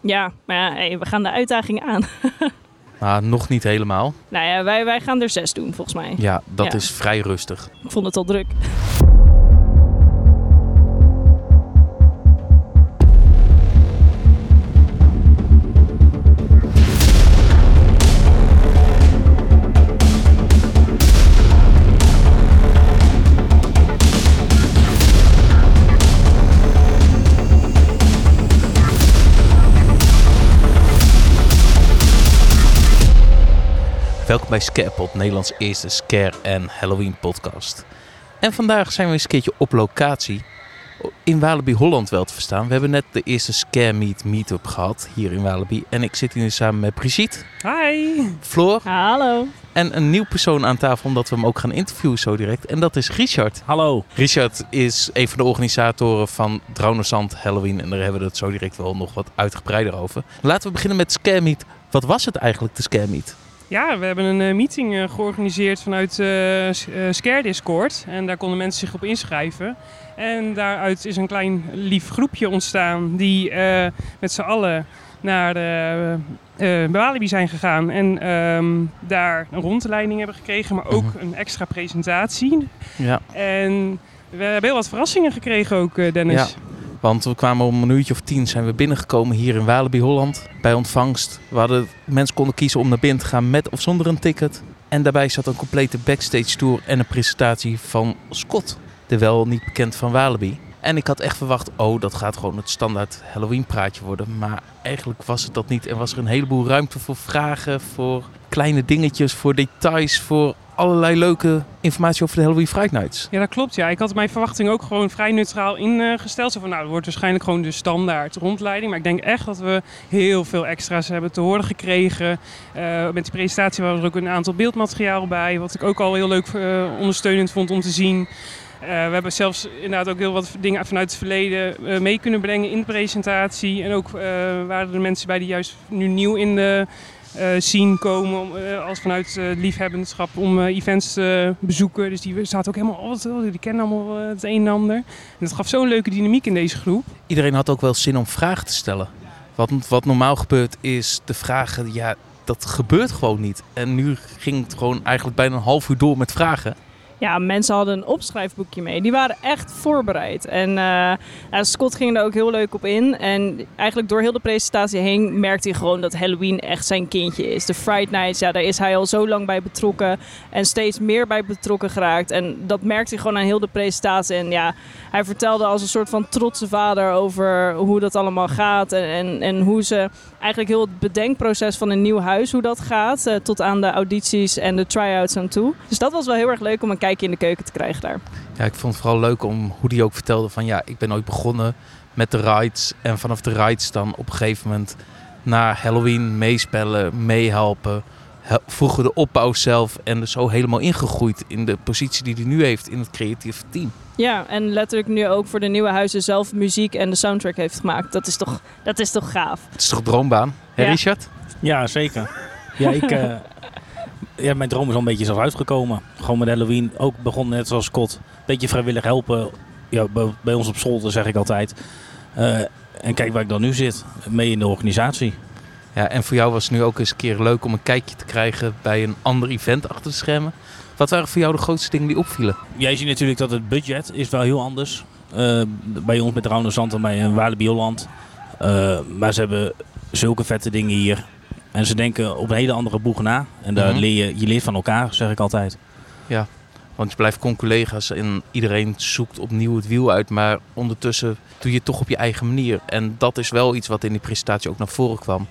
Ja, maar ja, hey, we gaan de uitdaging aan. Maar nog niet helemaal. nou ja, wij, wij gaan er zes doen volgens mij. Ja, dat Ja. is vrij rustig. Ik vond het al druk. Welkom bij Scarepot, Nederlands eerste scare- en Halloween podcast. En vandaag zijn we eens een keertje op locatie. In Walibi Holland wel te verstaan. We hebben net de eerste Scare Meet meetup gehad hier in Walibi. En ik zit hier nu samen met Brigitte, Hi! Floor Hallo. en een nieuw persoon aan tafel. Omdat we hem ook gaan interviewen zo direct. En dat is Richard. Hallo. Richard is een van de organisatoren van Draunersand Halloween. En daar hebben we het zo direct wel nog wat uitgebreider over. Laten we beginnen met Scare Meet. Wat was het eigenlijk, de Scare Meet? Ja, we hebben een eh, meeting eh, georganiseerd vanuit eh, Scare Discord. En daar konden mensen zich op inschrijven. En daaruit is een klein lief groepje ontstaan die met z'n allen naar de Walibi zijn gegaan. En ehm, daar een rondleiding hebben gekregen, maar ook Mhm. een extra presentatie. Ja. En we hebben heel wat verrassingen gekregen ook, Dennis. Ja. Want we kwamen om een uurtje of tien zijn we binnengekomen hier in Walibi Holland. Bij ontvangst. We hadden, mensen konden kiezen om naar binnen te gaan met of zonder een ticket. En daarbij zat een complete backstage tour en een presentatie van Scott. De wel niet bekend van Walibi. En ik had echt verwacht, oh dat gaat gewoon het standaard Halloween praatje worden. Maar eigenlijk was het dat niet. En was er een heleboel ruimte voor vragen, voor kleine dingetjes, voor details, voor allerlei leuke informatie over de Halloween Fright Nights. Ja, dat klopt. Ja. Ik had mijn verwachting ook gewoon vrij neutraal ingesteld. Zo van, nou, het wordt waarschijnlijk gewoon de standaard rondleiding. Maar ik denk echt dat we heel veel extra's hebben te horen gekregen. Eh, met die presentatie was er ook een aantal beeldmateriaal bij. Wat ik ook al heel leuk eh, ondersteunend vond om te zien. Eh, we hebben zelfs inderdaad ook heel wat dingen vanuit het verleden mee kunnen brengen in de presentatie. En ook waren er mensen bij die juist nu nieuw in de eh scene komen om, eh, als vanuit eh, liefhebbenschap om events te bezoeken. Dus die zaten ook helemaal, oh, oh, die kennen allemaal het een en ander. En dat gaf zo'n leuke dynamiek in deze groep. iedereen had ook wel zin om vragen te stellen. Wat, wat normaal gebeurt is de vragen, ja, dat gebeurt gewoon niet. En nu ging het gewoon eigenlijk bijna een half uur door met vragen. Ja, mensen hadden een opschrijfboekje mee. Die waren echt voorbereid. En eh, Scott ging er ook heel leuk op in. En eigenlijk door heel de presentatie heen merkte hij gewoon dat Halloween echt zijn kindje is. De Fright Nights, ja, daar is hij al zo lang bij betrokken. En steeds meer bij betrokken geraakt. En dat merkte hij gewoon aan heel de presentatie. En ja, hij vertelde als een soort van trotse vader over hoe dat allemaal gaat. En, en, en hoe ze eigenlijk heel het bedenkproces van een nieuw huis, hoe dat gaat. eh, tot aan de audities en de try-outs aan toe. Dus dat was wel heel erg leuk om een kijkje in de keuken te krijgen daar. Ja, ik vond het vooral leuk om hoe die ook vertelde van ja, ik ben ooit begonnen met de rides. En vanaf de rides dan op een gegeven moment naar Halloween meespellen, meehelpen. Hel- Vroeger de opbouw zelf en dus zo helemaal ingegroeid in de positie die hij nu heeft in het creatieve team. Ja, en letterlijk nu ook voor de nieuwe huizen zelf muziek en de soundtrack heeft gemaakt. Dat is toch, dat is toch gaaf? Het is toch een droombaan, hè Ja. Richard? Ja, zeker. Ja, ik, eh, ja, mijn droom is al een beetje zelf uitgekomen. Gewoon met Halloween. Ook begonnen net zoals Scott. Een beetje vrijwillig helpen. Ja, bij, bij ons op school, zeg ik altijd. Eh, en kijk waar ik dan nu zit. Mee in de organisatie. Ja, en voor jou was het nu ook eens een keer leuk om een kijkje te krijgen bij een ander event achter de schermen. Wat waren voor jou de grootste dingen die opvielen? Jij ziet natuurlijk dat het budget is wel heel anders. Eh, bij ons met Rauwende Zand en bij een Walibi Holland. Eh, maar ze hebben zulke vette dingen hier. En ze denken op een hele andere boeg na. En daar Mhm. leer je, je leert van elkaar, zeg ik altijd. Want je blijft con-collega's en iedereen zoekt opnieuw het wiel uit. Maar ondertussen doe je het toch op je eigen manier. En dat is wel iets wat in die presentatie ook naar voren kwam.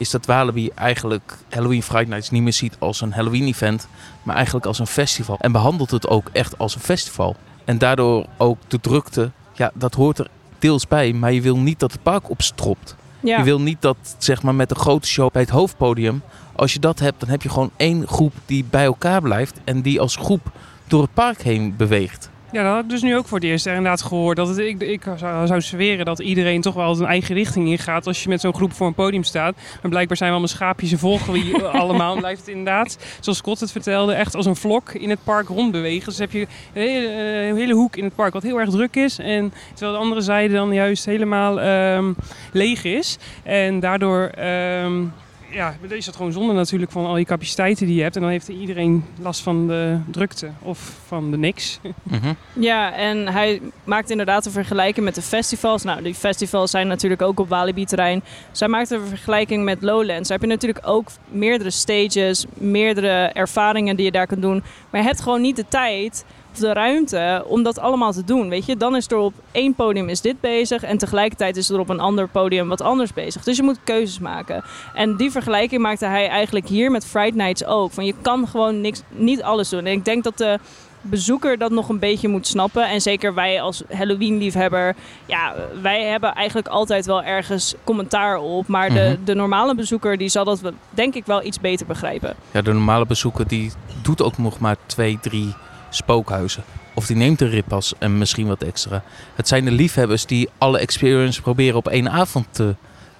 Is dat Walibi eigenlijk Halloween Friday Nights niet meer ziet als een Halloween event. Maar eigenlijk als een festival. En behandelt het ook echt als een festival. En daardoor ook de drukte. Ja, dat hoort er deels bij. Maar je wil niet dat het park opstropt. Ja. Je wil niet dat, zeg maar, met een grote show bij het hoofdpodium. Als je dat hebt, dan heb je gewoon één groep die bij elkaar blijft. En die als groep door het park heen beweegt. Ja, dat had ik dus nu ook voor het eerst inderdaad gehoord. Dat het, ik, ik zou, zou zweren dat iedereen toch wel een eigen richting ingaat als je met zo'n groep voor een podium staat. Maar blijkbaar zijn we allemaal schaapjes en volgen we allemaal. En blijft het inderdaad, zoals Scott het vertelde, echt als een vlok in het park rondbewegen. Dus heb je een hele, eh, een hele hoek in het park wat heel erg druk is. En terwijl de andere zijde dan juist helemaal ehm, leeg is. En daardoor... ehm, ja, is het gewoon zonde natuurlijk van al die capaciteiten die je hebt. En dan heeft iedereen last van de drukte of van de niks. Mhm. Ja, en hij maakt inderdaad een vergelijking met de festivals. Nou, die festivals zijn natuurlijk ook op Walibi-terrein. Zij maakt een vergelijking met Lowlands. Daar heb je natuurlijk ook meerdere stages, meerdere ervaringen die je daar kunt doen. Maar je hebt gewoon niet de tijd de ruimte om dat allemaal te doen. Weet je, dan is er op één podium is dit bezig en tegelijkertijd is er op een ander podium wat anders bezig. Dus je moet keuzes maken. En die vergelijking maakte hij eigenlijk hier met Fright Nights ook. Van je kan gewoon niks, niet alles doen. En ik denk dat de bezoeker dat nog een beetje moet snappen. En zeker wij als Halloween-liefhebber, ja, wij hebben eigenlijk altijd wel ergens commentaar op. Maar de, Mhm. de normale bezoeker, die zal dat denk ik wel iets beter begrijpen. Ja, de normale bezoeker die doet ook nog maar twee, drie spookhuizen. Of die neemt een rippas en misschien wat extra. Het zijn de liefhebbers die alle experience proberen op één avond te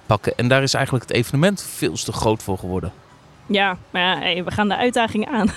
pakken. En daar is eigenlijk het evenement veel te groot voor geworden. Ja, maar ja, hey, we gaan de uitdaging aan.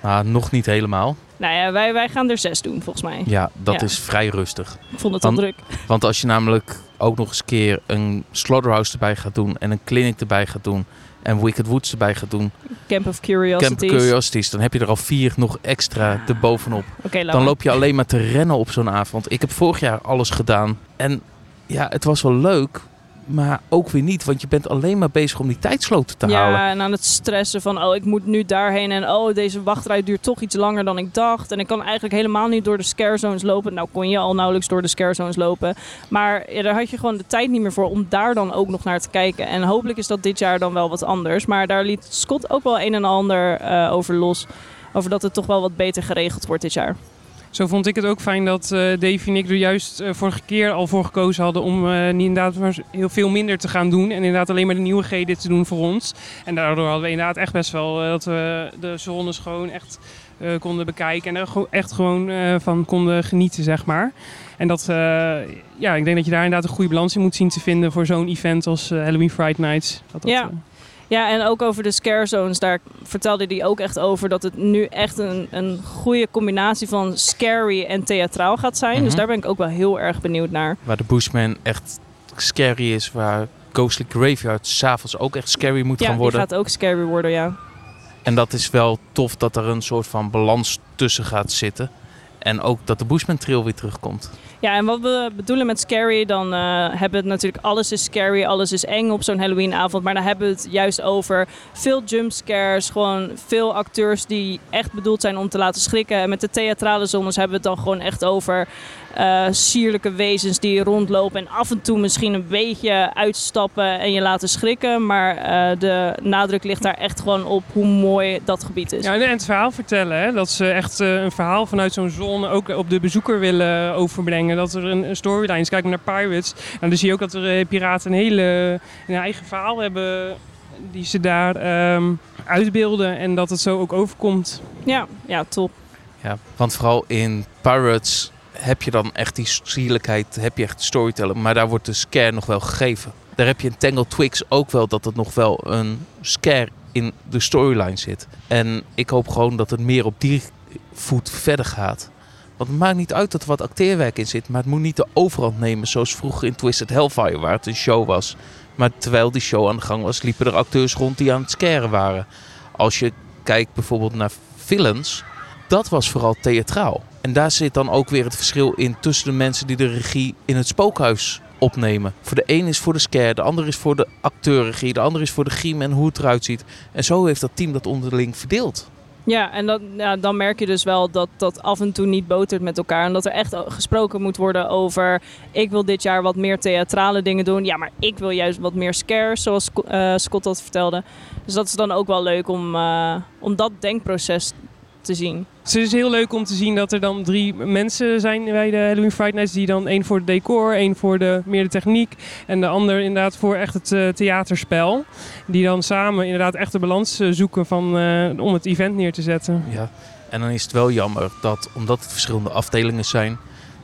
Maar nog niet helemaal. Nou ja, wij, wij gaan er zes doen volgens mij. Ja, dat Ja. is vrij rustig. Ik vond het al druk. Want als je namelijk ook nog eens een keer een slaughterhouse erbij gaat doen... en een clinic erbij gaat doen... en Wicked Woods erbij gaat doen... Camp of Curiosities. Camp Curiosities... dan heb je er al vier nog extra erbovenop. Oké, laat Dan loop je alleen maar te rennen op zo'n avond. Ik heb vorig jaar alles gedaan. En ja, het was wel leuk. Maar ook weer niet. Want je bent alleen maar bezig om die tijdsloten te ja, halen. en aan het stressen van, oh, ik moet nu daarheen. En oh, deze wachtrij duurt toch iets langer dan ik dacht. En ik kan eigenlijk helemaal niet door de scare zones lopen. Nou kon je al nauwelijks door de scare zones lopen. Maar ja, daar had je gewoon de tijd niet meer voor om daar dan ook nog naar te kijken. En hopelijk is dat dit jaar dan wel wat anders. Maar daar liet Scott ook wel een en ander eh, over los. Over dat het toch wel wat beter geregeld wordt dit jaar. Zo vond ik het ook fijn dat eh Davy en ik er juist eh, vorige keer al voor gekozen hadden om eh, niet inderdaad maar heel veel minder te gaan doen. En inderdaad alleen maar de nieuwigheden te doen voor ons. En daardoor hadden we inderdaad echt best wel dat we de zones gewoon echt konden bekijken. En er echt gewoon van konden genieten, zeg maar. En dat, ja, ik denk dat je daar inderdaad een goede balans in moet zien te vinden voor zo'n event als Halloween Fright Nights. Dat dat, Ja. Ja, en ook over de scare zones, daar vertelde hij ook echt over dat het nu echt een, een goede combinatie van scary en theatraal gaat zijn. Dus Mhm. daar ben ik ook wel heel erg benieuwd naar. Waar de Bushman echt scary is. Waar Ghostly Graveyard s'avonds ook echt scary moet ja, gaan worden. gaat ook scary worden, ja. En dat is wel tof dat er een soort van balans tussen gaat zitten. En ook dat de Bushman Trail weer terugkomt. Ja, en wat we bedoelen met scary, dan eh, hebben we het natuurlijk alles is scary, alles is eng op zo'n Halloweenavond. Maar dan hebben we het juist over veel jumpscares, gewoon veel acteurs die echt bedoeld zijn om te laten schrikken. En met de theatrale zones hebben we het dan gewoon echt over eh, sierlijke wezens die rondlopen en af en toe misschien een beetje uitstappen en je laten schrikken. Maar eh, de nadruk ligt daar echt gewoon op hoe mooi dat gebied is. Ja, en het verhaal vertellen. Hè? Dat ze echt eh, een verhaal vanuit zo'n zone ook op de bezoeker willen overbrengen. Dat er een, een storyline is. Kijk maar naar Pirates. Nou, dan zie je ook dat er eh, piraten een hele een eigen verhaal hebben die ze daar ehm, uitbeelden. En dat het zo ook overkomt. Ja, ja, top. Ja, want vooral in Pirates heb je dan echt die sierlijkheid, heb je echt storytelling. Maar daar wordt de scare nog wel gegeven. Daar heb je in Tangle Twigs ook wel dat het nog wel een scare in de storyline zit. En ik hoop gewoon dat het meer op die voet verder gaat. Want het maakt niet uit dat er wat acteerwerk in zit. Maar het moet niet de overhand nemen zoals vroeger in Twisted Hellfire waar het een show was. Maar terwijl die show aan de gang was, liepen er acteurs rond die aan het scaren waren. Als je kijkt bijvoorbeeld naar Villains, dat was vooral theatraal. En daar zit dan ook weer het verschil in tussen de mensen die de regie in het spookhuis opnemen. Voor de een is voor de scare, de ander is voor de acteurregie, de ander is voor de griem en hoe het eruit ziet. En zo heeft dat team dat onderling verdeeld. Ja, en ja, dan merk je dus wel dat dat af en toe niet botert met elkaar. En dat er echt gesproken moet worden over... ik wil dit jaar wat meer theatrale dingen doen. Ja, maar ik wil juist wat meer scares, zoals eh, Scott dat vertelde. Dus dat is dan ook wel leuk om, eh, om dat denkproces te zien. Dus het is heel leuk om te zien dat er dan drie mensen zijn bij de Halloween Fright Nights. Die dan één voor het decor, één voor de, meer de techniek. En de ander inderdaad voor echt het eh, theaterspel. Die dan samen inderdaad echt de balans eh, zoeken van, eh, om het event neer te zetten. Ja. En dan is het wel jammer dat, omdat het verschillende afdelingen zijn,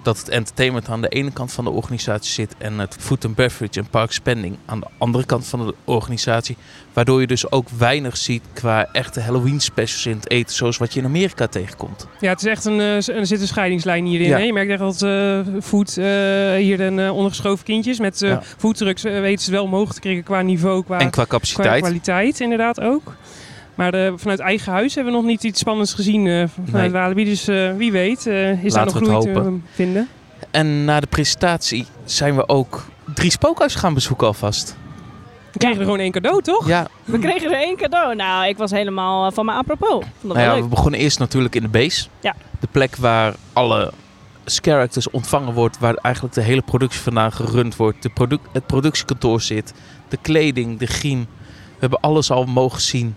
dat het entertainment aan de ene kant van de organisatie zit en het food and beverage en park spending aan de andere kant van de organisatie. Waardoor je dus ook weinig ziet qua echte Halloween specials in het eten, zoals wat je in Amerika tegenkomt. Ja, het is echt een, eh, er zit een scheidingslijn hierin. Ja. Hè? Je merkt echt dat eh food eh, hier een eh, ondergeschoven kindjes met Ja. foodtrucks weten ze wel omhoog te krijgen qua niveau, qua, En qua qua capaciteit. kwaliteit inderdaad ook. Maar eh, vanuit eigen huis hebben we nog niet iets spannends gezien eh, vanuit Nee. Walibi. Dus eh, wie weet eh, is daar nog Laten we het groei te hopen. vinden. En na de presentatie zijn we ook drie spookhuizen gaan bezoeken alvast. We kregen er gewoon één cadeau, toch? Ja, We kregen er één cadeau. Nou, ik was helemaal van me apropos. Vond dat nou ja, leuk. we begonnen eerst natuurlijk in de base. Ja. De plek waar alle characters ontvangen wordt, waar eigenlijk de hele productie vandaan gerund wordt. De produ het productiekantoor zit, de kleding, de griem. We hebben alles al mogen zien.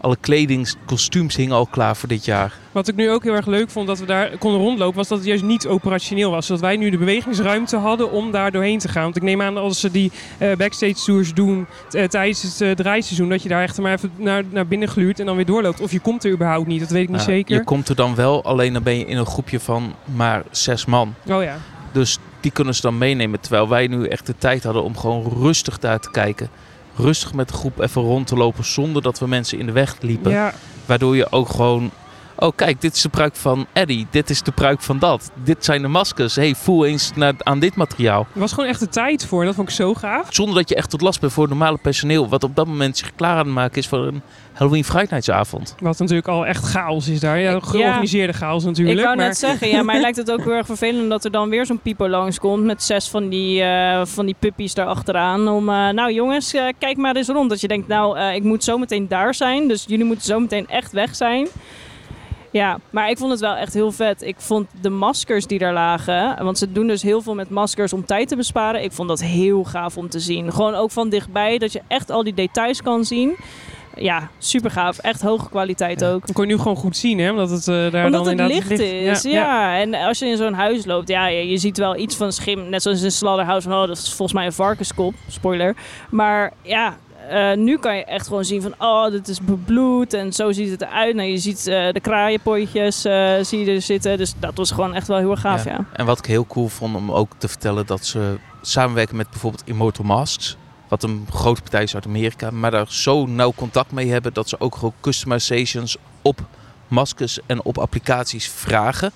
Alle kleding, kostuums hingen al klaar voor dit jaar. Wat ik nu ook heel erg leuk vond dat we daar konden rondlopen, was dat het juist niet operationeel was. Zodat wij nu de bewegingsruimte hadden om daar doorheen te gaan. Want ik neem aan als ze die eh, backstage tours doen eh, tijdens het eh, draaiseizoen, dat je daar echt maar even naar, naar binnen gluurt en dan weer doorloopt. Of je komt er überhaupt niet, dat weet ik niet Nou, zeker. Je komt er dan wel, alleen dan ben je in een groepje van maar zes man. Oh ja. Dus die kunnen ze dan meenemen. Terwijl wij nu echt de tijd hadden om gewoon rustig daar te kijken. Rustig met de groep even rond te lopen zonder dat we mensen in de weg liepen. ja. Waardoor je ook gewoon... Oh kijk, dit is de pruik van Eddie. Dit is de pruik van dat. Dit zijn de maskers. hey, voel eens naar, aan dit materiaal. Er was gewoon echt de tijd voor. Dat vond ik zo gaaf. Zonder dat je echt tot last bent voor het normale personeel. Wat op dat moment zich klaar aan het maken is voor een Halloween Friday Nights avond. Wat natuurlijk al echt chaos is daar. Ja, Ja. georganiseerde chaos natuurlijk. Ik wou maar net zeggen, ja, mij lijkt het ook heel erg vervelend dat er dan weer zo'n pipo langskomt met zes van die, eh van die puppies daar achteraan. Om, eh, nou jongens, eh, kijk maar eens rond. Dat je denkt, nou, eh, ik moet zo meteen daar zijn, dus jullie moeten zo meteen echt weg zijn. Ja, maar ik vond het wel echt heel vet. Ik vond de maskers die daar lagen, want ze doen dus heel veel met maskers om tijd te besparen. Ik vond dat heel gaaf om te zien. Gewoon ook van dichtbij, dat je echt al die details kan zien. Ja, super gaaf. Echt hoge kwaliteit ook. dat kon je nu gewoon goed zien, hè? Omdat het eh, daar Omdat dan het inderdaad licht is, ja. Ja, En als je in zo'n huis loopt, ja, je, je ziet wel iets van schim. Net zoals in Slaughterhouse. Oh, dat is volgens mij een varkenskop. Spoiler. Maar ja, eh, nu kan je echt gewoon zien van... Oh, dit is bebloed en zo ziet het eruit. Nou, je ziet eh, de kraaienpotjes eh, zie je er zitten. Dus dat was gewoon echt wel heel erg gaaf, ja. En wat ik heel cool vond om ook te vertellen dat ze samenwerken met bijvoorbeeld Immortal Masks. Wat een grote partij is uit Amerika. Maar daar zo nauw contact mee hebben dat ze ook gewoon customizations op maskers en op applicaties vragen.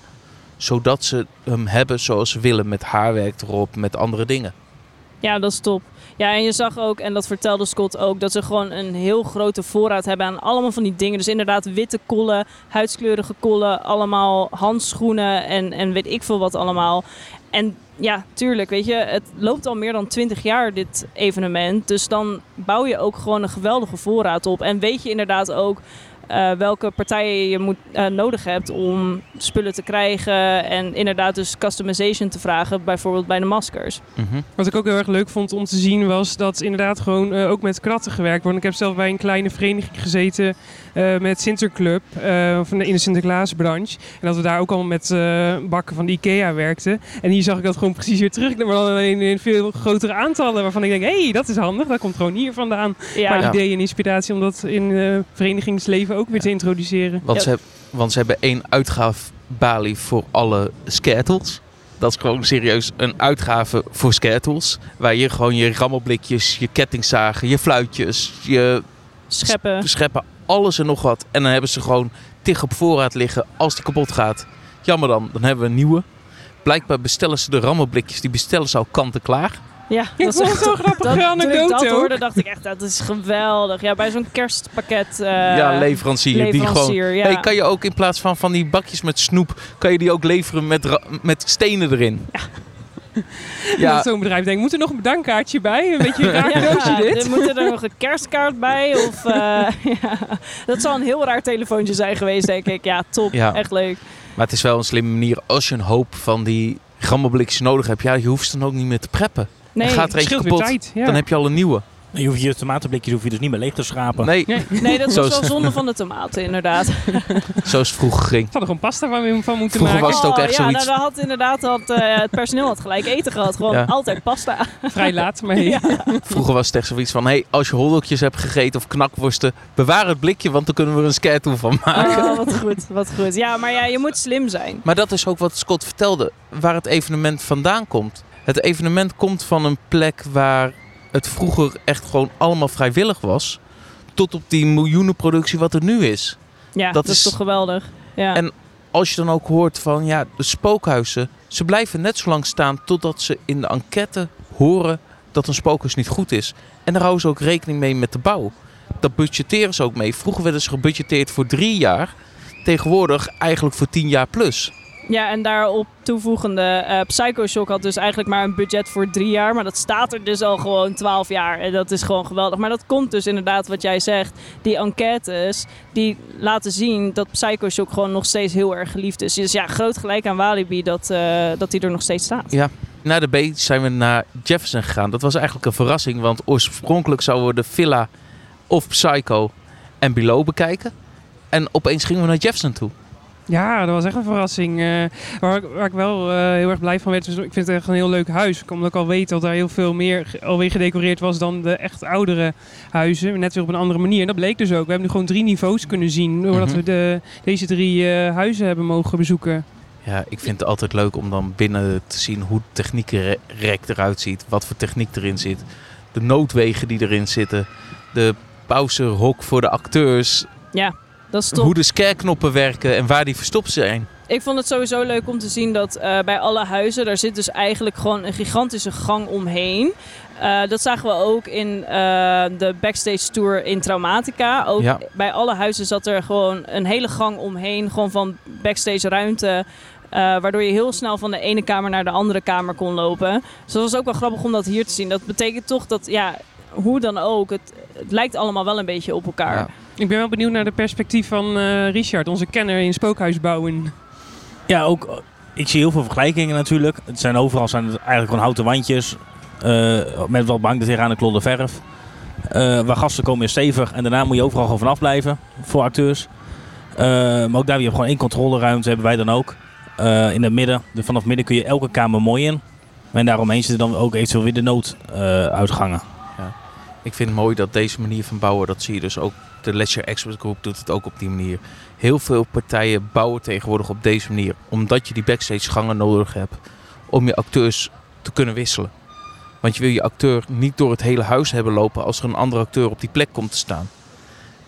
Zodat ze hem hebben zoals ze willen. Met haarwerk erop, met andere dingen. Ja, dat is top. Ja, en je zag ook, en dat vertelde Scott ook, dat ze gewoon een heel grote voorraad hebben aan allemaal van die dingen. Dus inderdaad witte kollen, huidskleurige kollen, allemaal handschoenen en, en weet ik veel wat allemaal. En ja, tuurlijk, weet je, het loopt al meer dan 20 jaar dit evenement. Dus dan bouw je ook gewoon een geweldige voorraad op. En weet je inderdaad ook eh, welke partijen je moet, eh, nodig hebt om spullen te krijgen. En inderdaad dus customization te vragen, bijvoorbeeld bij de maskers. Mhm. Wat ik ook heel erg leuk vond om te zien was dat inderdaad gewoon eh, ook met kratten gewerkt wordt. Ik heb zelf bij een kleine vereniging gezeten eh, met Sinterclub eh, van de, in de Sinterklaasbranche. En dat we daar ook al met eh, bakken van de IKEA werkten. En hier zag ik dat gewoon precies weer terug. Maar dan alleen in veel grotere aantallen waarvan ik denk, hé, hey, dat is handig. Dat komt gewoon hier vandaan. Ja, maar Ja. ideeën en inspiratie om dat in eh verenigingsleven ook weer te introduceren. Want, Ja. ze heb- want ze hebben één uitgaafbalie voor alle scattles. Dat is gewoon serieus een uitgave voor scattles. Waar je gewoon je rammelblikjes, je kettingzagen, je fluitjes, je scheppen. scheppen, alles en nog wat. En dan hebben ze gewoon tig op voorraad liggen als die kapot gaat. Jammer dan, dan hebben we een nieuwe. Blijkbaar bestellen ze de rammelblikjes, die bestellen ze al kant-en-klaar. Ja, Ik dat vond is het zo'n grappige dat, toen ik anekdote dat ook. hoorde, dacht ik echt, dat is geweldig. Ja, bij zo'n kerstpakket. eh, ja, leverancier. Die gewoon, ja. hey, kan je ook in plaats van van die bakjes met snoep, kan je die ook leveren met, met stenen erin? Ja. Dat zo'n bedrijf denkt, moet er nog een bedankkaartje bij? Een beetje een raar cadeautje dit. moet er nog een kerstkaart bij. Of, eh, ja. Dat zal een heel raar telefoontje zijn geweest, denk ik. Ja, top. Ja. Echt leuk. Maar het is wel een slimme manier. Als je een hoop van die rammelblikjes nodig hebt, ja, je hoeft ze dan ook niet meer te preppen. Nee, Dan gaat er eentje scheelt weer kapot, tijd. Ja. dan heb je al een nieuwe. Je hoeft je tomatenblikjes hoef je dus niet meer leeg te schrapen. Nee, Nee, dat is- wel zonde van de tomaten, inderdaad. zoals het vroeger ging. We hadden gewoon pasta van moeten Vroeger maken. was het ook echt ja, zoiets- Nou, dan had inderdaad had, eh, het personeel had gelijk eten gehad. Gewoon Ja. altijd pasta. Vrij laat, maar. Ja. Vroeger was het echt zoiets van, hey, als je hotdogjes hebt gegeten of knakworsten, bewaar het blikje, want dan kunnen we er een scare toe van maken. Oh, wat goed, wat goed. Ja, maar ja, je moet slim zijn. Maar dat is ook wat Scott vertelde, waar het evenement vandaan komt. Het evenement komt van een plek waar het vroeger echt gewoon allemaal vrijwillig was, tot op die miljoenenproductie wat er nu is. Ja, Dat dat, is is- toch geweldig. Ja. En Als je dan ook hoort van, ja, de spookhuizen, ze blijven net zo lang staan totdat ze in de enquête horen dat een spookhuis niet goed is. En daar houden ze ook rekening mee met de bouw. Dat budgetteren ze ook mee. Vroeger werden ze gebudgeteerd voor drie jaar. Tegenwoordig eigenlijk voor tien jaar plus. Ja, en daarop toevoegende, eh Psychoshock had dus eigenlijk maar een budget voor drie jaar. Maar dat staat er dus al gewoon twaalf jaar. En dat is gewoon geweldig. Maar dat komt dus inderdaad wat jij zegt. Die enquêtes, die laten zien dat Psychoshock gewoon nog steeds heel erg geliefd is. Dus ja, groot gelijk aan Walibi dat, eh, dat die er nog steeds staat. Ja. Na de B zijn we naar Jefferson gegaan. Dat was eigenlijk een verrassing, want oorspronkelijk zouden we de Villa of Psycho en Below bekijken. En opeens gingen we naar Jefferson toe. Ja, dat was echt een verrassing. eh, waar, ik- waar ik wel eh, heel erg blij van werd. Dus ik vind het echt een heel leuk huis. Omdat ik al weet dat daar heel veel meer alweer gedecoreerd was dan de echt oudere huizen. Net weer op een andere manier. En dat bleek dus ook. We hebben nu gewoon drie niveaus kunnen zien. Doordat Mhm. we de, deze drie eh, huizen hebben mogen bezoeken. Ja, ik vind het altijd leuk om dan binnen te zien hoe het techniekrek eruit ziet. Wat voor techniek erin zit. De noodwegen die erin zitten. De pauzerhok voor de acteurs. Dat is top. Hoe de scareknoppen werken en waar die verstopt zijn. Ik vond het sowieso leuk om te zien dat eh, bij alle huizen, daar zit dus eigenlijk gewoon een gigantische gang omheen. Eh, dat zagen we ook in eh, de backstage tour in Traumatica. Ook Ja. bij alle huizen zat er gewoon een hele gang omheen, gewoon van backstage ruimte. waardoor je heel snel van de ene kamer naar de andere kamer kon lopen. Dus dat was ook wel grappig om dat hier te zien. Dat betekent toch dat, ja, hoe dan ook, het, het lijkt allemaal wel een beetje op elkaar. Ja. Ik ben wel benieuwd naar de perspectief van eh, Richard, onze kenner in spookhuisbouwen. Ja, ook. Ik zie heel veel vergelijkingen natuurlijk. Het zijn overal zijn het eigenlijk gewoon houten wandjes. eh, met wat bank er tegenaan de klodder verf. Eh, waar gasten komen is stevig. En daarna moet je overal gewoon vanaf blijven. Voor acteurs. Eh, maar ook daar heb je gewoon één controleruimte. Hebben wij dan ook. Eh, in het midden. De, vanaf het midden kun je elke kamer mooi in. En daaromheen zitten dan ook eventueel weer de nooduitgangen. Ik vind het mooi dat deze manier van bouwen, dat zie je dus ook. De Leisure Expert Group doet het ook op die manier. Heel veel partijen bouwen tegenwoordig op deze manier. Omdat je die backstage gangen nodig hebt om je acteurs te kunnen wisselen. Want je wil je acteur niet door het hele huis hebben lopen als er een andere acteur op die plek komt te staan.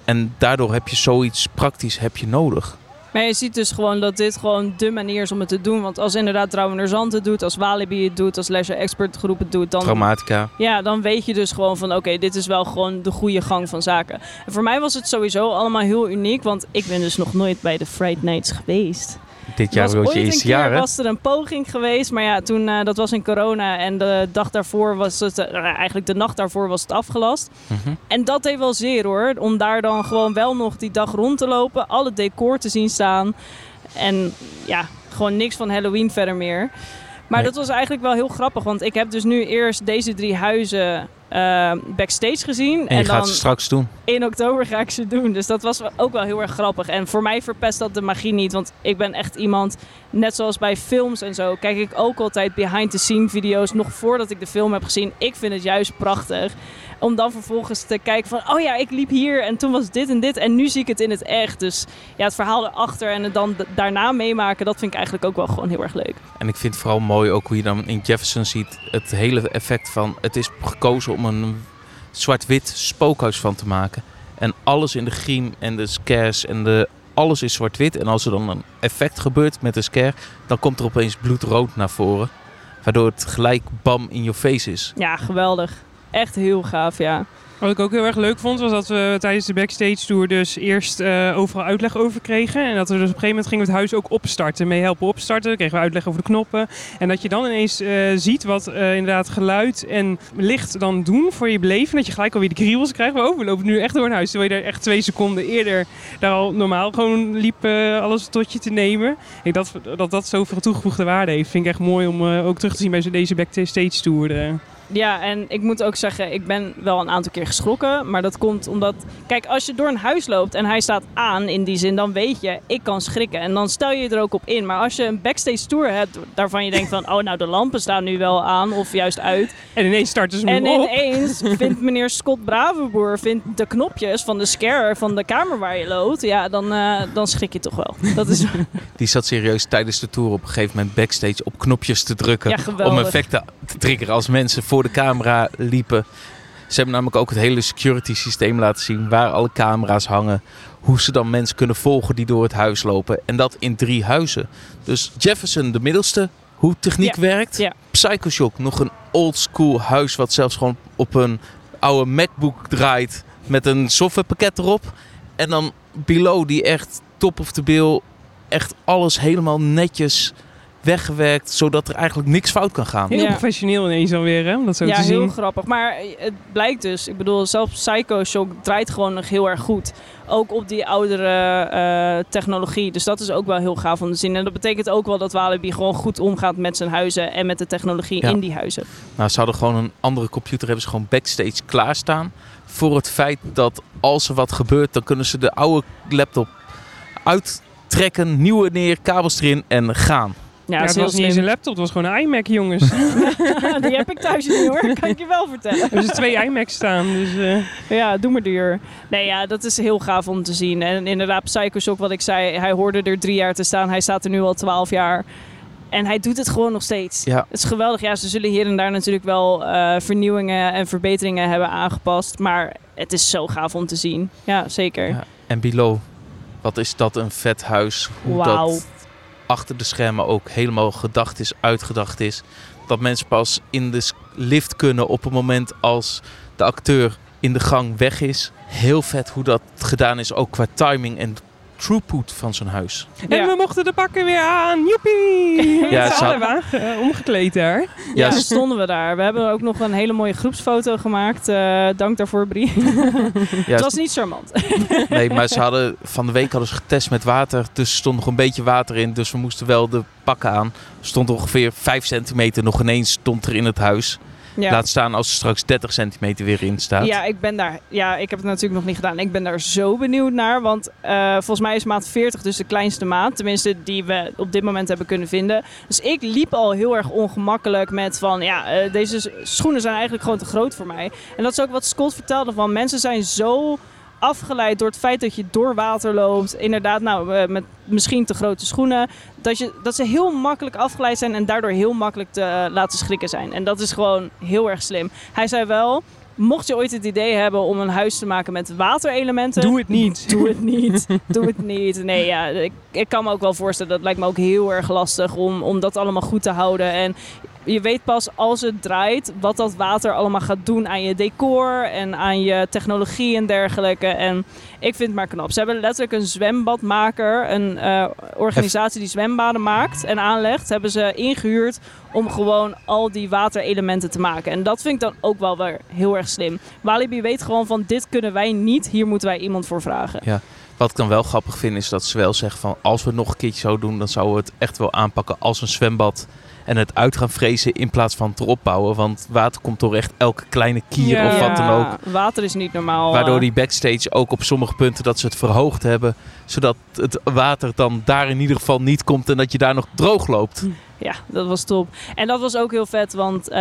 En daardoor heb je zoiets praktisch heb je nodig. Maar je ziet dus gewoon dat dit gewoon de manier is om het te doen. Want als inderdaad Trouwen Zand het doet, als Walibi het doet, als Leisure Expert Groep het doet, dan, Traumatica. ja, dan weet je dus gewoon van oké, dit is wel gewoon de goede gang van zaken. En voor mij was het sowieso allemaal heel uniek, want ik ben dus nog nooit bij de Fright Nights geweest. Dit jaar je eerste keer jaar, was er een poging geweest, maar ja, toen, eh, dat was in corona en de dag daarvoor was het, eh, eigenlijk de nacht daarvoor was het afgelast. Mhm. En dat deed wel zeer hoor. Om daar dan gewoon wel nog die dag rond te lopen. Alle decor te zien staan. En ja, gewoon niks van Halloween verder meer. Maar Nee. dat was eigenlijk wel heel grappig. Want ik heb dus nu eerst deze drie huizen eh, backstage gezien. En je dan gaat ze straks doen. in oktober ga ik ze doen. Dus dat was ook wel heel erg grappig. En voor mij verpest dat de magie niet. Want ik ben echt iemand, net zoals bij films en zo, kijk ik ook altijd behind the scene video's nog voordat ik de film heb gezien. Ik vind het juist prachtig. Om dan vervolgens te kijken van, oh ja, ik liep hier en toen was dit en dit. En nu zie ik het in het echt. Dus ja, het verhaal erachter en het dan daarna meemaken, dat vind ik eigenlijk ook wel gewoon heel erg leuk. En ik vind het vooral mooi ook hoe je dan in Jefferson ziet het hele effect van het is gekozen om een zwart-wit spookhuis van te maken. En alles in de griem en de scares en de alles is zwart-wit. En als er dan een effect gebeurt met de scare, dan komt er opeens bloedrood naar voren. Waardoor het gelijk bam in je face is. Ja, geweldig. Echt heel gaaf, ja. Wat ik ook heel erg leuk vond, was dat we tijdens de backstage tour dus eerst eh, overal uitleg over kregen. En dat we dus op een gegeven moment gingen we het huis ook opstarten, mee helpen opstarten. Dan kregen we uitleg over de knoppen. En dat je dan ineens eh, ziet wat eh, inderdaad geluid en licht dan doen voor je beleving. Dat je gelijk alweer de kriebels krijgt. Oh, we lopen nu echt door een huis. Terwijl je er echt twee seconden eerder daar al normaal gewoon liep alles tot je te nemen. Ik dat, dat dat zoveel toegevoegde waarde heeft. Vind ik echt mooi om ook terug te zien bij deze backstage tour. Ja, en ik moet ook zeggen, ik ben wel een aantal keer geschrokken. Maar dat komt omdat, kijk, als je door een huis loopt en hij staat aan in die zin, dan weet je, ik kan schrikken. En dan stel je er ook op in. Maar als je een backstage tour hebt, daarvan je denkt van, oh nou, de lampen staan nu wel aan of juist uit. En ineens starten ze En hem op. ineens vindt meneer Scott Bravenboer vindt de knopjes van de scare van de kamer waar je loopt. Ja, dan, eh, dan schrik je toch wel. Dat is Die zat serieus tijdens de tour op een gegeven moment backstage op knopjes te drukken. ja, om effecten te triggeren als mensen voor de camera liepen. Ze hebben namelijk ook het hele security systeem laten zien waar alle camera's hangen. Hoe ze dan mensen kunnen volgen die door het huis lopen. En dat in drie huizen. Dus Jefferson, de middelste, hoe techniek Ja, werkt. ja. Psychoshock, nog een old school huis wat zelfs gewoon op een oude MacBook draait. Met een softwarepakket erop. En dan Below die echt top of the bill. Echt alles helemaal netjes weggewerkt. Zodat er eigenlijk niks fout kan gaan. Heel Ja. professioneel ineens alweer, hè? Om dat zo ja, te zien. heel grappig. Maar het blijkt dus, ik bedoel, zelfs Psycho Shock draait gewoon nog heel erg goed. Ook op die oudere eh, technologie. Dus dat is ook wel heel gaaf om te zien. En dat betekent ook wel dat Walibi gewoon goed omgaat met zijn huizen en met de technologie Ja. in die huizen. Nou, ze hadden gewoon een andere computer, hebben ze gewoon backstage klaarstaan. Voor het feit dat als er wat gebeurt, dan kunnen ze de oude laptop uittrekken, nieuwe neer, kabels erin en gaan. Ja, het was niet eens een laptop, het was gewoon een iMac, jongens. die heb ik thuis niet hoor, kan ik je wel vertellen. er zijn twee iMacs staan, dus... eh, Ja, doe maar duur. Nee, ja, dat is heel gaaf om te zien. En inderdaad, Psycho Shock, wat ik zei, hij hoorde er drie jaar te staan. Hij staat er nu al twaalf jaar. En hij doet het gewoon nog steeds. Ja. Het is geweldig. Ja, ze zullen hier en daar natuurlijk wel eh, vernieuwingen en verbeteringen hebben aangepast. Maar het is zo gaaf om te zien. Ja, zeker. Ja. En Below, wat is dat een vet huis. Hoe dat achter de schermen ook helemaal gedacht is, uitgedacht is. Dat mensen pas in de lift kunnen op het moment als de acteur in de gang weg is. Heel vet hoe dat gedaan is, ook qua timing en throughput van zo'n huis. En Ja. we mochten de pakken weer aan. Joepie! Ja, ze ze had- hadden wagen, omgekleed daar. Ja, stonden we daar. We hebben ook nog een hele mooie groepsfoto gemaakt. Eh, dank daarvoor, Brie. ja, het was niet charmant. Nee, maar ze hadden van de week hadden ze getest met water. Dus er stond nog een beetje water in. Dus we moesten wel de pakken aan. Er stond ongeveer 5 centimeter nog ineens stond er in het huis. Ja. Laat staan als er straks 30 centimeter weer in staat. Ja, ik ben daar. Ja, ik heb het natuurlijk nog niet gedaan. Ik ben daar zo benieuwd naar. Want eh, volgens mij is maat 40 dus de kleinste maat. Tenminste, die we op dit moment hebben kunnen vinden. Dus ik liep al heel erg ongemakkelijk met van... Ja, eh, deze schoenen zijn eigenlijk gewoon te groot voor mij. En dat is ook wat Scott vertelde. Van mensen zijn zo afgeleid door het feit dat je door water loopt. Inderdaad, nou, eh, met misschien te grote schoenen. Dat, je, dat ze heel makkelijk afgeleid zijn en daardoor heel makkelijk te eh, laten schrikken zijn. En dat is gewoon heel erg slim. Hij zei wel, mocht je ooit het idee hebben om een huis te maken met waterelementen... Doe het niet. Doe het niet. Doe het niet. Nee, ja, ik, ik kan me ook wel voorstellen, dat lijkt me ook heel erg lastig om, om dat allemaal goed te houden. En je weet pas als het draait wat dat water allemaal gaat doen aan je decor en aan je technologie en dergelijke. En ik vind het maar knap. Ze hebben letterlijk een zwembadmaker, een eh, organisatie die zwembaden maakt en aanlegt, hebben ze ingehuurd om gewoon al die waterelementen te maken. En dat vind ik dan ook wel weer heel erg slim. Walibi weet gewoon van dit kunnen wij niet, hier moeten wij iemand voor vragen. Wat ik dan wel grappig vind is dat ze wel zeggen van als we het nog een keertje zo doen, dan zouden we het echt wel aanpakken als een zwembad. En het uit gaan vrezen in plaats van het erop bouwen. Want water komt door echt elke kleine kier Ja. of wat dan ook. Water is niet normaal. Waardoor eh. die backstage ook op sommige punten dat ze het verhoogd hebben. Zodat het water dan daar in ieder geval niet komt en dat je daar nog droog loopt. Ja, dat was top. En dat was ook heel vet, want eh,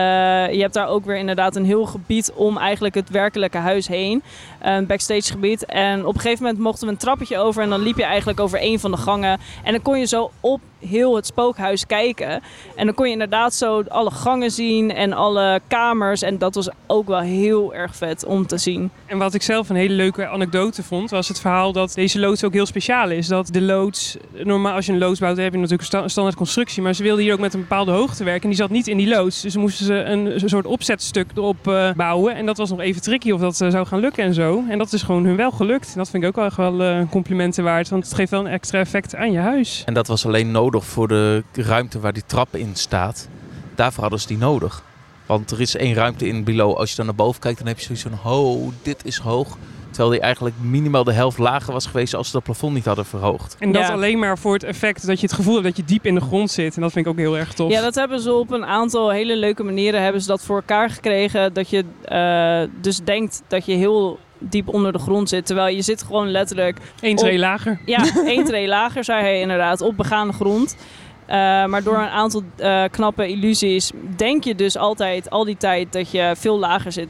je hebt daar ook weer inderdaad een heel gebied om eigenlijk het werkelijke huis heen. Een backstage gebied. En op een gegeven moment mochten we een trappetje over en dan liep je eigenlijk over een van de gangen. En dan kon je zo op heel het spookhuis kijken. En dan kon je inderdaad zo alle gangen zien en alle kamers. En dat was ook wel heel erg vet om te zien. En wat ik zelf een hele leuke anekdote vond, was het verhaal dat deze loods ook heel speciaal is. Dat de loods, normaal als je een loods bouwt, heb je natuurlijk een sta- standaard constructie. Maar ze wilden hier ook met een bepaalde hoogte werken en die zat niet in die loods. Dus moesten ze een, een soort opzetstuk erop eh, bouwen. En dat was nog even tricky of dat eh, zou gaan lukken en zo. En dat is gewoon hun wel gelukt. En dat vind ik ook wel echt wel eh, complimenten waard, want het geeft wel een extra effect aan je huis. En dat was alleen nodig voor de ruimte waar die trap in staat. Daarvoor hadden ze die nodig. Want er is één ruimte in below. Als je dan naar boven kijkt, dan heb je zoiets van... Ho, dit is hoog. Terwijl die eigenlijk minimaal de helft lager was geweest als ze dat plafond niet hadden verhoogd. En dat Ja. alleen maar voor het effect dat je het gevoel hebt dat je diep in de grond zit. En dat vind ik ook heel erg tof. Ja, dat hebben ze op een aantal hele leuke manieren hebben ze dat voor elkaar gekregen. Dat je eh, dus denkt dat je heel diep onder de grond zit. Terwijl je zit gewoon letterlijk Eén, twee lager. Ja, één tree lager, zei hij inderdaad, op begaande grond. Eh, maar door een aantal eh, knappe illusies denk je dus altijd al die tijd dat je veel lager zit.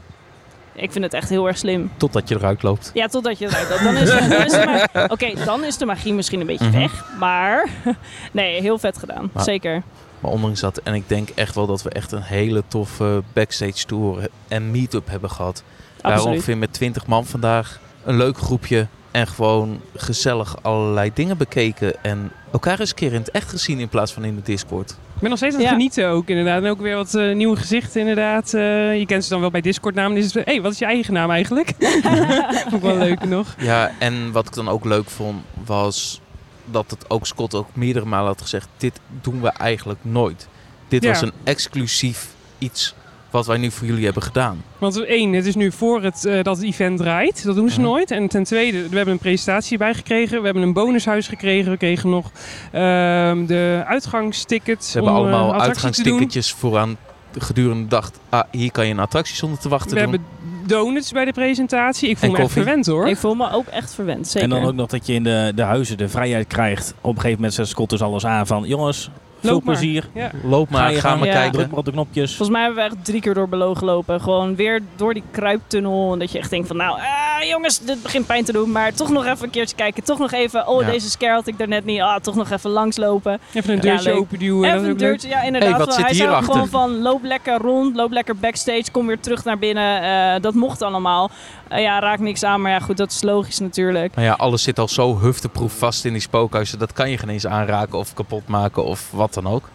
Ik vind het echt heel erg slim. Totdat je eruit loopt. Ja, totdat je eruit loopt. Dan is, dan is de ma- Oké, dan is de magie misschien een beetje Mhm. weg. Maar nee, heel vet gedaan. Maar- Zeker. Maar ondanks dat, en ik denk echt wel dat we echt een hele toffe backstage tour en meet-up hebben gehad. Absoluut. ongeveer met 20 man vandaag. Een leuk groepje. En gewoon gezellig allerlei dingen bekeken. En elkaar eens een keer in het echt gezien in plaats van in de Discord. Ik ben nog steeds aan het Ja. genieten ook inderdaad. En ook weer wat eh, nieuwe gezichten inderdaad. Eh, je kent ze dan wel bij Discord namen. Dus hé, hey, wat is je eigen naam eigenlijk? Vond ik wel leuk nog. Ja, en wat ik dan ook leuk vond, was dat het ook Scott ook meerdere malen had gezegd: dit doen we eigenlijk nooit. Dit Ja. was een exclusief iets wat wij nu voor jullie hebben gedaan. Want één, het is nu voor het, eh, dat het event draait. Dat doen ze Mhm. nooit. En ten tweede, we hebben een presentatie bij gekregen. We hebben een bonushuis gekregen. We kregen nog ehm, de uitgangstickets. Ze hebben om, eh, allemaal uitgangsticketjes vooraan gedurende de dag. Ah, hier kan je een attractie zonder te wachten We doen. hebben donuts bij de presentatie. Ik voel En me echt verwend hoor. Ik voel me ook echt verwend. Zeker. En dan ook nog dat je in de, de huizen de vrijheid krijgt. Op een gegeven moment zet Scott dus alles aan van... Jongens, veel Loop maar. plezier. Ja. Loop maar, je ga gang. maar Ja. kijken. Druk maar op de knopjes. Volgens mij hebben we echt drie keer door Below gelopen. Gewoon weer door die kruiptunnel. En dat je echt denkt van nou, ah, jongens, dit begint pijn te doen. Maar toch nog even een keertje kijken. Toch nog even, oh Ja. deze scare had ik daarnet niet. Ah, toch nog even langslopen. Even een deurtje open duwen. dat Even een deurtje, ja inderdaad. Hey, hij zei gewoon van loop lekker rond, loop lekker backstage, kom weer terug naar binnen. Eh, dat mocht allemaal. Eh, ja, raak niks aan, maar ja goed, dat is logisch natuurlijk. Maar ja, alles zit al zo hufteproef vast in die spookhuizen. Dat kan je geen eens aanraken of kapot maken of wat dan ook.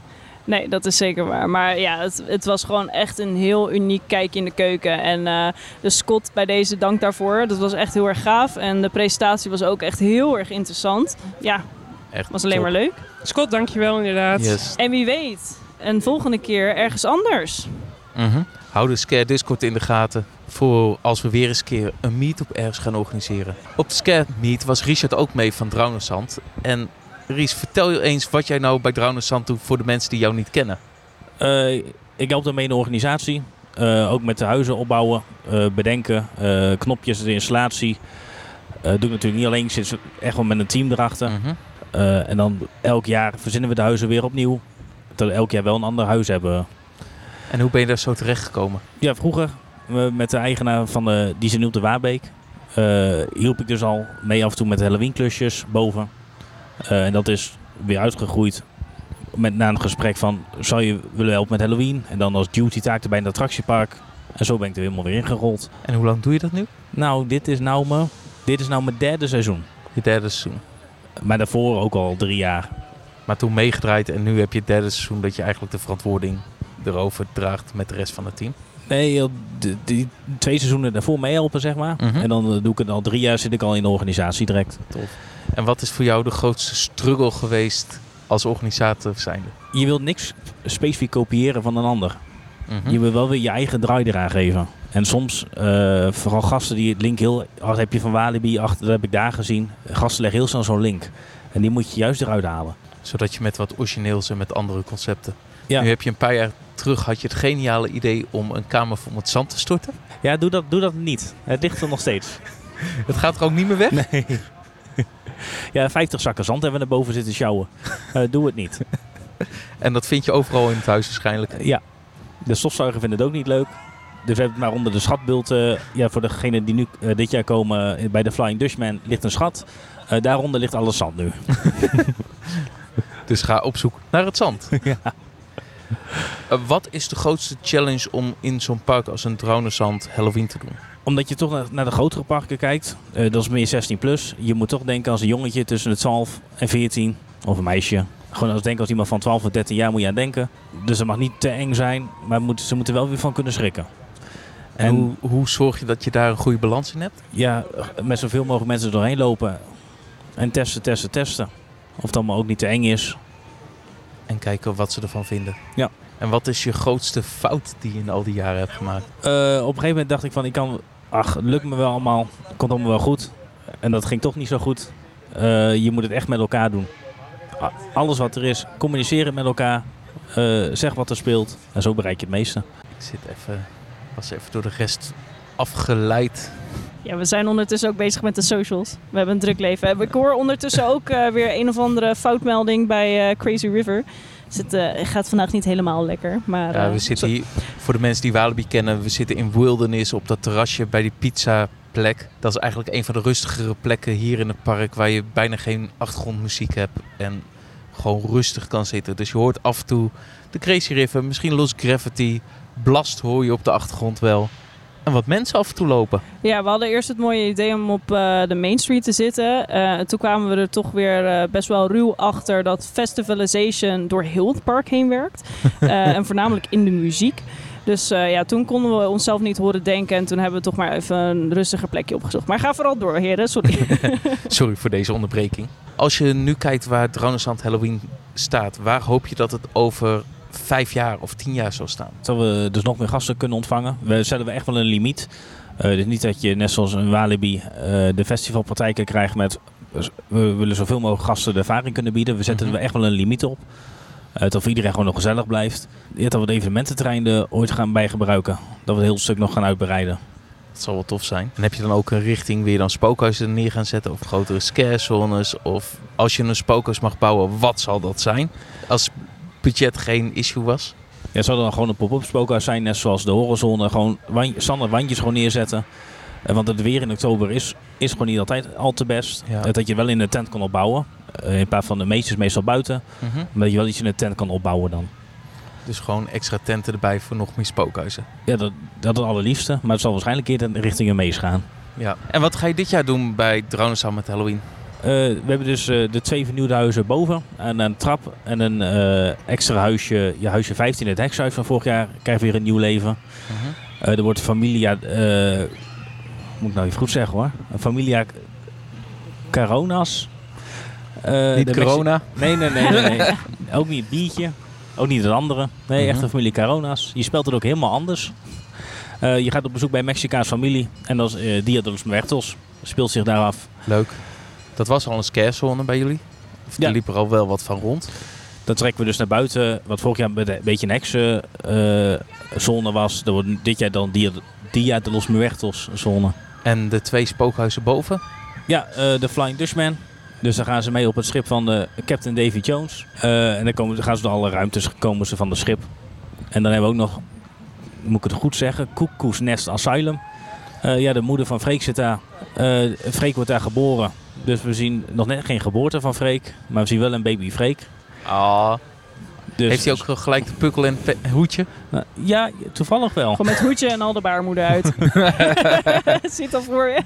Nee, dat is zeker waar. Maar ja, het, het was gewoon echt een heel uniek kijkje in de keuken. En eh de Scott bij deze dank daarvoor. Dat was echt heel erg gaaf. En de presentatie was ook echt heel erg interessant. Ja, Echt was alleen top. maar leuk. Scott, dankjewel inderdaad. Yes. En wie weet, een volgende keer ergens anders. Mhm. Hou de Scare Discord in de gaten voor als we weer eens een keer een meet-up ergens gaan organiseren. Op de Scare Meet was Richard ook mee van Draunersand. En Ries, vertel je eens wat jij nou bij Draunersand doet voor de mensen die jou niet kennen. Eh, ik help daarmee in de organisatie. Eh, ook met de huizen opbouwen, eh, bedenken, knopjes, de installatie. Doe ik natuurlijk niet alleen, ik zit echt wel met een team erachter. Mhm. En dan elk jaar verzinnen we de huizen weer opnieuw. Dat we elk jaar wel een ander huis hebben. En hoe ben je daar zo terecht gekomen? Ja, vroeger met de eigenaar van de Diesel de Waarbeek hielp ik dus al mee af en toe met Halloween klusjes boven. Eh, en dat is weer uitgegroeid met, na een gesprek van zou je willen helpen met Halloween? En dan als duty taak erbij in het attractiepark. En zo ben ik er helemaal weer ingerold. En hoe lang doe je dat nu? Nou, dit is nou mijn, dit is nou mijn derde seizoen. Je derde seizoen. Maar daarvoor ook al drie jaar. Maar toen meegedraaid en nu heb je het derde seizoen dat je eigenlijk de verantwoording erover draagt met de rest van het team. Nee, die twee seizoenen daarvoor meehelpen, zeg maar. Mhm. En dan eh, doe ik het al drie jaar, zit ik al in de organisatie direct. En wat is voor jou de grootste struggle geweest als organisator zijnde? Je wilt niks specifiek kopiëren van een ander. Mhm. Je wil wel weer je eigen draai eraan geven. En soms, eh, vooral gasten die het link heel... Heb je van Walibi, achter, dat heb ik daar gezien. Gasten leggen heel snel zo'n link. En die moet je juist eruit halen. Zodat je met wat origineels en met andere concepten. Ja. Nu heb je een paar jaar terug had je het geniale idee om een kamer vol met zand te storten. Ja, doe dat, doe dat niet. Het ligt er nog steeds. Het gaat er ook niet meer weg. Nee. Ja, 50 zakken zand hebben we naar boven zitten sjouwen. Eh, doe het niet. En dat vind je overal in het huis waarschijnlijk. Ja, de stofzuiger vindt het ook niet leuk. Dus we hebben het maar onder de schatbeeld. eh, ja, voor degenen die nu eh, dit jaar komen bij de Flying Dutchman ligt een schat. Daaronder ligt alles zand nu. Dus ga op zoek naar het zand. Eh, wat is de grootste challenge om in zo'n park als een Draunerzand Halloween te doen? Omdat je toch naar, naar de grotere parken kijkt. eh, dat is meer 16 plus. Je moet toch denken als een jongetje tussen de 12 en 14. Of een meisje. Gewoon als denken als iemand van 12 of 13 jaar moet je aan denken. Dus het mag niet te eng zijn. Maar moet, ze moeten wel weer van kunnen schrikken. En hoe, hoe zorg je dat je daar een goede balans in hebt? ja, met zoveel mogelijk mensen doorheen lopen. En testen, testen, testen. Of het allemaal ook niet te eng is. En kijken wat ze ervan vinden. Ja. En wat is je grootste fout die je in al die jaren hebt gemaakt? Eh, op een gegeven moment dacht ik van, ik kan, ach, het lukt me wel allemaal. komt allemaal wel goed. En dat ging toch niet zo goed. Eh, je moet het echt met elkaar doen. Alles wat er is, communiceren met elkaar. eh, zeg wat er speelt. En zo bereik je het meeste. Ik zit even, was even door de rest afgeleid. Ja, we zijn ondertussen ook bezig met de socials. We hebben een druk leven. Ik hoor ondertussen ook eh, weer een of andere foutmelding bij eh, Crazy River. Dus het eh, gaat vandaag niet helemaal lekker. Maar, Ja, eh, we zitten hier, voor de mensen die Walibi kennen, we zitten in Wilderness op dat terrasje bij die pizza plek. Dat is eigenlijk een van de rustigere plekken hier in het park waar je bijna geen achtergrondmuziek hebt en gewoon rustig kan zitten. Dus je hoort af en toe de Crazy River, misschien Lost Gravity, Blast hoor je op de achtergrond wel. En wat mensen af en toe lopen. Ja, we hadden eerst het mooie idee om op eh, de Main Street te zitten. Eh, toen kwamen we er toch weer eh, best wel ruw achter dat festivalization door heel het park heen werkt. En voornamelijk in de muziek. Dus ja, toen konden we onszelf niet horen denken. En toen hebben we toch maar even een rustiger plekje opgezocht. Maar ga vooral door, heren. Sorry. Sorry voor deze onderbreking. Als je nu kijkt waar Dronensand Halloween staat, waar hoop je dat het over vijf jaar of tien jaar zal staan? Zodat we dus nog meer gasten kunnen ontvangen. We stellen we echt wel een limiet. Eh, dus niet dat je net zoals een Walibi eh, de festivalpraktijken krijgt met... dus we willen zoveel mogelijk gasten de ervaring kunnen bieden. We zetten Mhm. er echt wel een limiet op. Uh, dat voor iedereen gewoon nog gezellig blijft. Ja, dat we de evenemententerrein er ooit gaan bij gebruiken. Dat we het heel stuk nog gaan uitbreiden. Dat zal wel tof zijn. En heb je dan ook een richting weer dan spookhuizen neer gaan zetten of grotere scarezones? Of als je een spookhuis mag bouwen, wat zal dat zijn? Als budget geen issue was? Ja, het zou dan gewoon een pop-up spookhuis zijn, net zoals de horrorzone. Gewoon wan- standaard wandjes gewoon neerzetten. Eh, want het weer in oktober is, is gewoon niet altijd al te best. Ja. Eh, Dat je wel in de tent kan opbouwen. Eh, in plaats van de meesters meestal buiten. Maar dat je wel iets in de tent kan opbouwen dan. Dus gewoon extra tenten erbij voor nog meer spookhuizen. Ja, dat, dat is het allerliefste. Maar het zal waarschijnlijk eerder richting een mees gaan. Ja. En wat ga je dit jaar doen bij Dronensand met Halloween? Eh, we hebben dus eh, de twee vernieuwde huizen boven. En een trap en een eh, extra huisje. Je huisje 15, het hekshuis van vorig jaar, krijgt weer een nieuw leven. Eh, er wordt Familia... eh, moet ik nou even goed zeggen hoor. Familia Caronas. Eh, Niet de corona? Nee, nee, nee. nee, nee. ook niet het biertje. Ook niet het andere. Nee, Mhm. echt de familie Caronas. Je speelt het ook helemaal anders. Eh, je gaat op bezoek bij een Mexicaans familie. En dat is eh, Dia de los Muertos. Speelt zich daar af. Leuk. Dat was al een scarezone bij jullie? Of Ja. liep er al wel wat van rond? Dan trekken we dus naar buiten. Wat vorig jaar een beetje een heksen-zone was. Dat wordt dit jaar dan Dia, Dia de los Muertos zone. En de twee spookhuizen boven? Ja, eh, de Flying Dutchman. Dus dan gaan ze mee op het schip van de Captain Davy Jones. Eh, en dan komen, dan gaan ze door alle ruimtes komen ze van de schip. En dan hebben we ook nog, moet ik het goed zeggen, Cuckoo's Nest Asylum. Eh, ja, de moeder van Freek zit daar. Eh Freek wordt daar geboren. Dus we zien nog net geen geboorte van Freek. Maar we zien wel een baby Freek. Ah. Dus, Heeft hij ook gelijk de pukkel en pe- hoedje? Nou, ja, toevallig wel. Gewoon met hoedje en al de baarmoeder uit. Zit al voor je.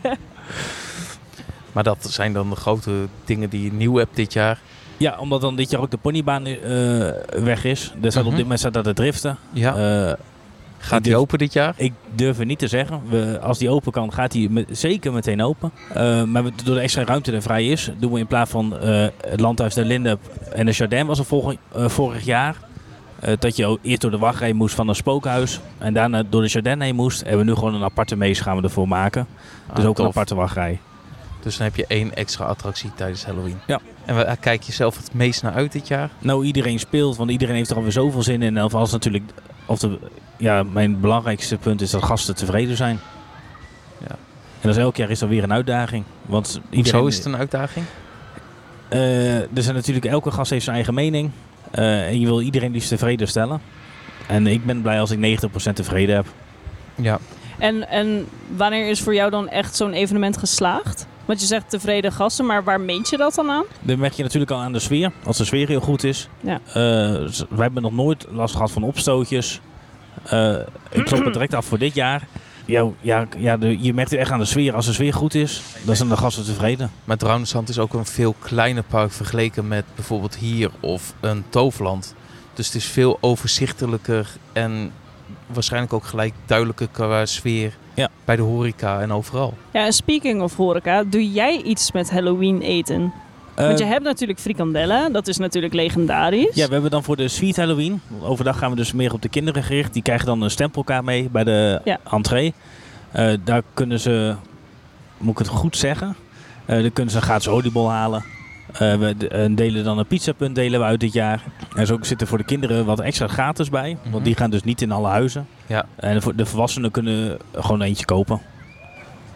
Maar dat zijn dan de grote dingen die je nieuw hebt dit jaar. Ja, omdat dan dit jaar ook de ponybaan eh, weg is. Er staat op Mhm. dit moment staat dat het driften. Ja. Eh, Gaat die open dit jaar? Ik durf het niet te zeggen. We, als die open kan, gaat die me- zeker meteen open. Eh, maar door de extra ruimte er vrij is, doen we in plaats van eh, het landhuis de Linde en de Jardin was er vorig, eh, vorig jaar. dat je eerst door de wachtrij moest van een spookhuis en daarna door de Jardin heen moest. En we nu gewoon een aparte mees gaan we ervoor maken. Dus Ah, ook een aparte wachtrij. Dus dan heb je één extra attractie tijdens Halloween. Ja. En waar kijk je zelf het meest naar uit dit jaar? Nou, iedereen speelt, want iedereen heeft er alweer zoveel zin in. En als natuurlijk, of de, ja, mijn belangrijkste punt is dat gasten tevreden zijn. Ja. En dus elk jaar is er weer een uitdaging. Want iedereen, is het een uitdaging? Eh, er zijn natuurlijk, elke gast heeft zijn eigen mening. Eh, en je wil iedereen liefst tevreden stellen. En ik ben blij als ik 90% tevreden heb. Ja. En, en wanneer is voor jou dan echt zo'n evenement geslaagd? Want je zegt tevreden gasten, maar waar meet je dat dan aan? Dan merk je natuurlijk al aan de sfeer. Als de sfeer heel goed is. Ja. Eh, wij hebben nog nooit last gehad van opstootjes. Eh, ik klop het direct af voor dit jaar. Ja, ja, ja de, je merkt het echt aan de sfeer. Als de sfeer goed is, dan zijn de gasten tevreden. Maar Drouwensand is ook een veel kleiner park vergeleken met bijvoorbeeld hier of een Toverland. Dus het is veel overzichtelijker en waarschijnlijk ook gelijk duidelijker qua sfeer Ja. bij de horeca en overal. Ja, en speaking of horeca, doe jij iets met Halloween eten? Want je Eh, hebt natuurlijk frikandellen, dat is natuurlijk legendarisch. Ja, we hebben dan voor de Sweet Halloween. Overdag gaan we dus meer op de kinderen gericht. Die krijgen dan een stempelkaart mee bij de Ja. entree. Eh, daar kunnen ze moet ik het goed zeggen. Eh dan kunnen ze een gratis oliebol halen. Eh, we eh, delen dan een pizzapunt delen we uit dit jaar. En zo zitten voor de kinderen wat extra gratis bij. Mhm. Want die gaan dus niet in alle huizen. Ja. En voor de volwassenen kunnen gewoon eentje kopen.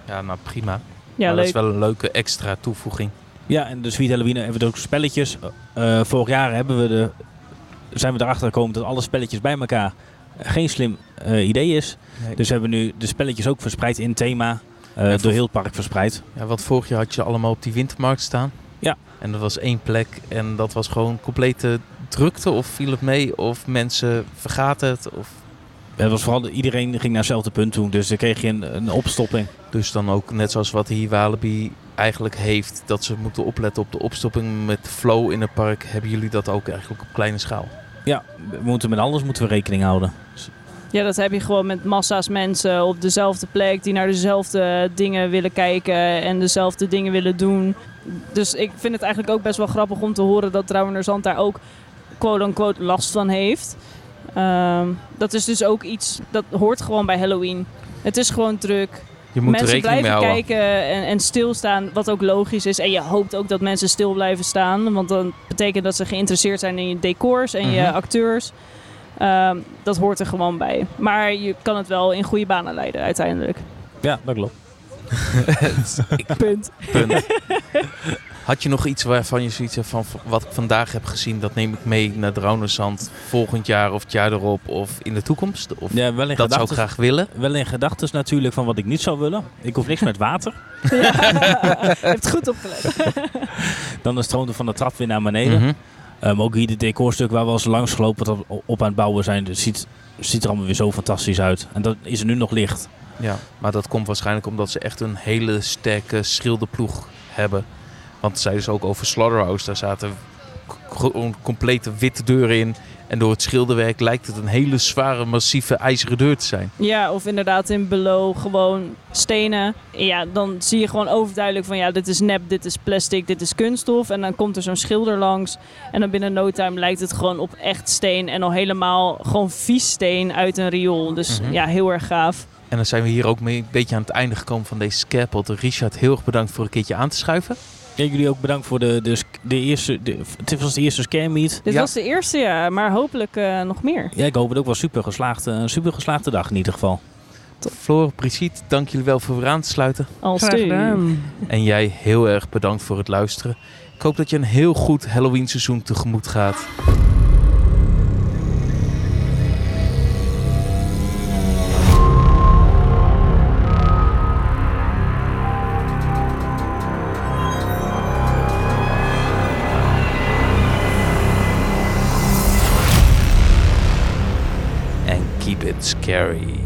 Ja, nou prima. Ja, maar dat is wel een leuke extra toevoeging. Ja, en de Sweet Halloween hebben we ook spelletjes. Eh, vorig jaar hebben we de, zijn we erachter gekomen dat alle spelletjes bij elkaar geen slim eh, idee is. Nee. Dus hebben we nu de spelletjes ook verspreid in thema. eh, Ja, door heel het park verspreid. Ja, want vorig jaar had je ze allemaal op die wintermarkt staan. Ja. En er was één plek en dat was gewoon complete drukte. Of viel het mee? Of mensen vergaten het? Of... Het was vooral, de- iedereen ging naar hetzelfde punt toe. Dus dan kreeg je een, een opstopping. Dus dan ook net zoals wat hier Walibi eigenlijk heeft. Dat ze moeten opletten op de opstopping met flow in het park. Hebben jullie dat ook eigenlijk op kleine schaal? Ja, we moeten met alles moeten we rekening houden. Ja, dat heb je gewoon met massa's mensen op dezelfde plek die naar dezelfde dingen willen kijken en dezelfde dingen willen doen. Dus ik vind het eigenlijk ook best wel grappig om te horen dat Trouwenerzand daar ook quote-unquote last van heeft. Ehm, dat is dus ook iets, dat hoort gewoon bij Halloween. Het is gewoon druk. Je moet mensen blijven kijken en, en stilstaan, wat ook logisch is. En je hoopt ook dat mensen stil blijven staan, want dan betekent dat ze geïnteresseerd zijn in je decors en je Mhm. acteurs. Ehm, dat hoort er gewoon bij. Maar je kan het wel in goede banen leiden uiteindelijk. Ja, dat klopt. Punt. Punt. Had je nog iets waarvan je zoiets hebt van wat ik vandaag heb gezien, dat neem ik mee naar Drouwnerzand volgend jaar of het jaar erop of in de toekomst? Of Ja, wel in dat zou ik gedachten. graag willen. Wel in gedachten natuurlijk van wat ik niet zou willen. Ik hoef niks met water. Je hebt goed opgelet. Dan stroomde van de trap weer naar beneden. Um, ook hier dit decorstuk waar we al zo langs gelopen op, op aan het bouwen zijn. Het ziet, ziet er allemaal weer zo fantastisch uit. En dat is er nu nog licht. Ja, maar dat komt waarschijnlijk omdat ze echt een hele sterke schilderploeg hebben. Want zeiden ze ook over Slaughterhouse. Daar zaten complete witte deuren in. En door het schilderwerk lijkt het een hele zware, massieve ijzeren deur te zijn. Ja, of inderdaad in below gewoon stenen. Ja, dan zie je gewoon overduidelijk van ja, dit is nep, dit is plastic, dit is kunststof. En dan komt er zo'n schilder langs. En dan binnen no time lijkt het gewoon op echt steen. En al helemaal gewoon vies steen uit een riool. Dus Mhm. ja, heel erg gaaf. En dan zijn we hier ook mee een beetje aan het einde gekomen van deze scarepot. Richard, heel erg bedankt voor een keertje aan te schuiven. Ja, jullie ook bedankt voor de, de, de eerste. De, het was de eerste scare meet. Dit Ja. was de eerste, ja, maar hopelijk eh, nog meer. Ja, ik hoop het ook wel super geslaagd. Een super geslaagde dag in ieder geval. Floor, Brigitte, dank jullie wel voor weer aan te sluiten. Gedaan. En jij heel erg bedankt voor het luisteren. Ik hoop dat je een heel goed Halloween seizoen tegemoet gaat. And keep it scary.